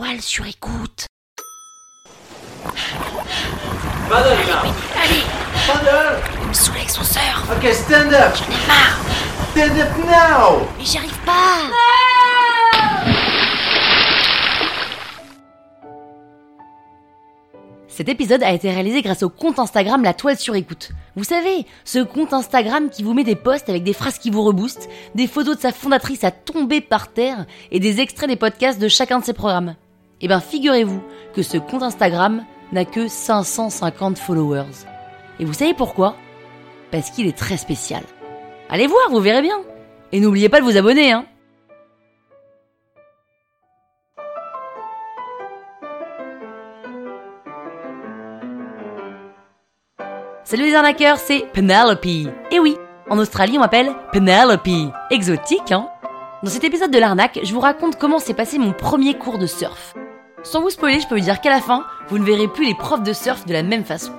toile sur écoute. Paddle now. Allez, Paddle. il me saoule avec son. Okay, stand up. J'en ai marre. Stand up now. Mais j'y arrive pas. Cet épisode a été réalisé grâce au compte Instagram La Toile sur écoute. Vous savez, ce compte Instagram qui vous met des posts avec des phrases qui vous reboostent, des photos de sa fondatrice à tomber par terre et des extraits des podcasts de chacun de ses programmes. Eh bien, figurez-vous que ce compte Instagram n'a que 550 followers. Et vous savez pourquoi? Parce qu'il est très spécial. Allez voir, vous verrez bien. Et n'oubliez pas de vous abonner, hein. Salut les arnaqueurs, c'est Penelope. Et oui, en Australie on m'appelle Penelope. Exotique, hein? Dans cet épisode de l'arnaque, je vous raconte comment s'est passé mon premier cours de surf. Sans vous spoiler, je peux vous dire qu'à la fin, vous ne verrez plus les profs de surf de la même façon.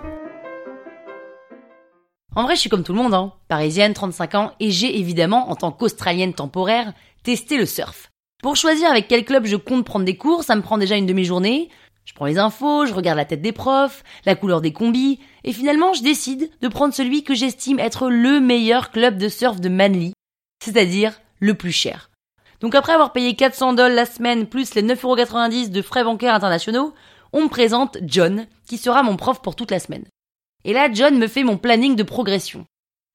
En vrai, je suis comme tout le monde, hein. Parisienne, 35 ans, et j'ai évidemment, en tant qu'Australienne temporaire, testé le surf. Pour choisir avec quel club je compte prendre des cours, ça me prend déjà une demi-journée. Je prends les infos, je regarde la tête des profs, la couleur des combis, et finalement je décide de prendre celui que j'estime être le meilleur club de surf de Manly, c'est-à-dire le plus cher. Donc après avoir payé 400 dollars la semaine plus les 9,90€ de frais bancaires internationaux, on me présente John, qui sera mon prof pour toute la semaine. Et là, John me fait mon planning de progression.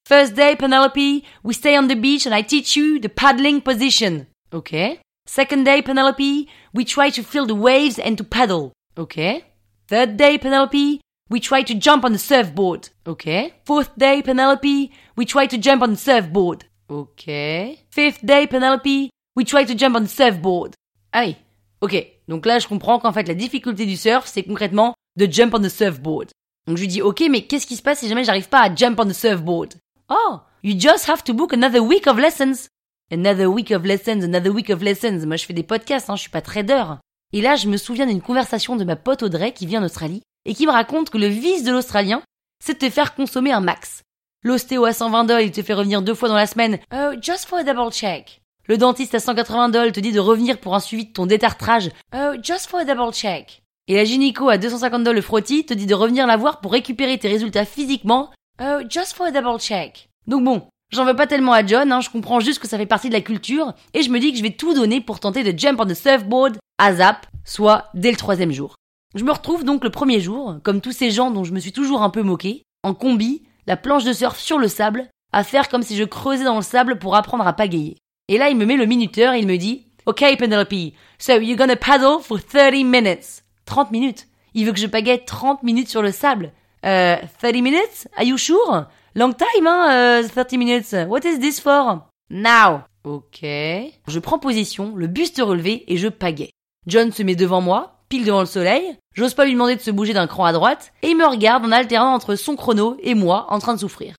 First day, Penelope, we stay on the beach and I teach you the paddling position. Okay. Second day, Penelope, we try to feel the waves and to paddle. Okay. Third day, Penelope, we try to jump on the surfboard. Okay. Fourth day, Penelope, we try to jump on the surfboard. Okay. Fifth day, Penelope, we try to jump on the surfboard. Oui. Ok. Donc là, je comprends qu'en fait, la difficulté du surf, c'est concrètement de jump on the surfboard. Donc je lui dis, ok, mais qu'est-ce qui se passe si jamais j'arrive pas à jump on the surfboard? Oh, you just have to book another week of lessons. Another week of lessons, another week of lessons. Moi, je fais des podcasts, hein, je suis pas trader. Et là, je me souviens d'une conversation de ma pote Audrey qui vit en Australie et qui me raconte que le vice de l'Australien, c'est de te faire consommer un max. L'ostéo à 120 dollars, il te fait revenir deux fois dans la semaine. Oh, just for a double check. Le dentiste à 180 dollars te dit de revenir pour un suivi de ton détartrage. Oh, just for a double check. Et la gynéco à 250 dollars le frottis te dit de revenir la voir pour récupérer tes résultats physiquement. Oh, just for a double check. Donc bon, j'en veux pas tellement à John, hein, je comprends juste que ça fait partie de la culture, et je me dis que je vais tout donner pour tenter de jump on the surfboard à zap, soit dès le troisième jour. Je me retrouve donc le premier jour, comme tous ces gens dont je me suis toujours un peu moqué, en combi, la planche de surf sur le sable, à faire comme si je creusais dans le sable pour apprendre à pagayer. Et là, il me met le minuteur et il me dit, OK, Penelope, so you're gonna paddle for 30 minutes. 30 minutes. Il veut que je pagaie 30 minutes sur le sable. Euh, 30 minutes? Are you sure? Long time, hein, euh, 30 minutes. What is this for? Now. Ok. Je prends position, le buste relevé et je pagaie. John se met devant moi, pile devant le soleil. J'ose pas lui demander de se bouger d'un cran à droite et il me regarde en alternant entre son chrono et moi en train de souffrir.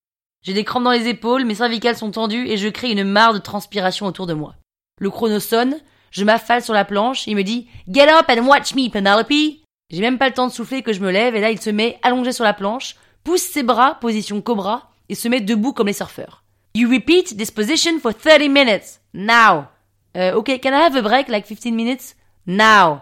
J'ai des crampes dans les épaules, mes cervicales sont tendues et je crée une mare de transpiration autour de moi. Le chrono sonne, je m'affale sur la planche, il me dit Get up and watch me, Penelope. J'ai même pas le temps de souffler que je me lève et là il se met allongé sur la planche, pousse ses bras, position cobra, et se met debout comme les surfeurs. You repeat this position for 30 minutes. Now. Euh, ok, can I have a break like 15 minutes? Now.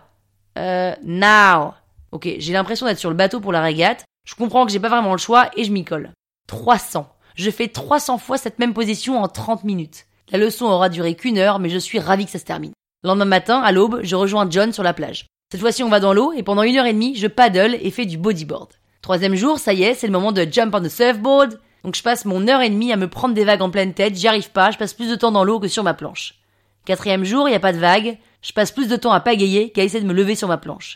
Euh, now. Ok, j'ai l'impression d'être sur le bateau pour la régate. Je comprends que j'ai pas vraiment le choix et je m'y colle. 300. Je fais 300 fois cette même position en 30 minutes. La leçon aura duré qu'une heure, mais je suis ravi que ça se termine. Le lendemain matin, à l'aube, je rejoins John sur la plage. Cette fois-ci, on va dans l'eau et pendant une heure et demie, je paddle et fais du bodyboard. Troisième jour, ça y est, c'est le moment de jump on the surfboard. Donc je passe mon heure et demie à me prendre des vagues en pleine tête, j'y arrive pas, je passe plus de temps dans l'eau que sur ma planche. Quatrième jour, il y a pas de vagues, je passe plus de temps à pagayer qu'à essayer de me lever sur ma planche.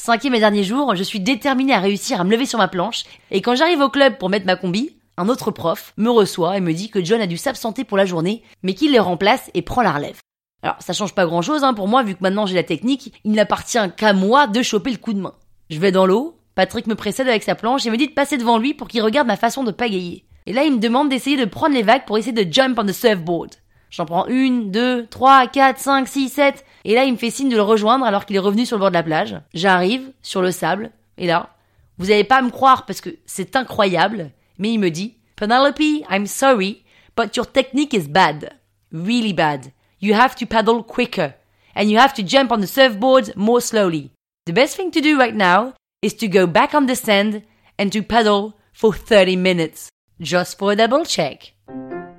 Cinquième et dernier jour, je suis déterminé à réussir à me lever sur ma planche, et quand j'arrive au club pour mettre ma combi, un autre prof me reçoit et me dit que John a dû s'absenter pour la journée, mais qu'il le remplace et prend la relève. Alors ça change pas grand chose hein, pour moi vu que maintenant j'ai la technique, il n'appartient qu'à moi de choper le coup de main. Je vais dans l'eau, Patrick me précède avec sa planche et me dit de passer devant lui pour qu'il regarde ma façon de pagayer. Et là il me demande d'essayer de prendre les vagues pour essayer de jump on the surfboard. J'en prends une, deux, trois, quatre, cinq, six, sept, et là il me fait signe de le rejoindre alors qu'il est revenu sur le bord de la plage. J'arrive sur le sable, et là, vous allez pas me croire parce que c'est incroyable, mais il me dit Penelope, I'm sorry, but your technique is bad. Really bad. You have to paddle quicker. and you have to jump on the surfboard more slowly. The best thing to do right now is to go back on the sand and to paddle for 30 minutes, just for a double check.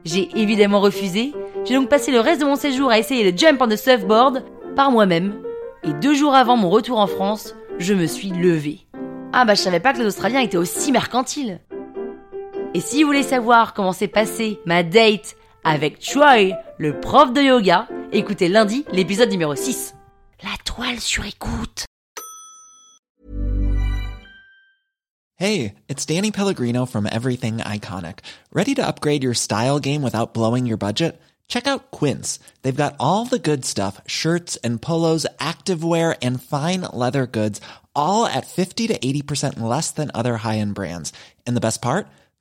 J'ai évidemment refusé, j'ai donc passé le reste de mon séjour à essayer le jump on the surfboard par moi-même, et deux jours avant mon retour en France, je me suis levée. Ah bah je savais pas que les Australiens étaient aussi mercantiles. Et si vous voulez savoir comment s'est passée ma date avec Troy, le prof de yoga, écoutez lundi l'épisode numéro 6. La toile sur écoute. Hey, it's Danny Pellegrino from Everything Iconic. Ready to upgrade your style game without blowing your budget? Check out Quince. They've got all the good stuff shirts and polos, activewear, and fine leather goods, all at 50 to 80% less than other high end brands. And the best part?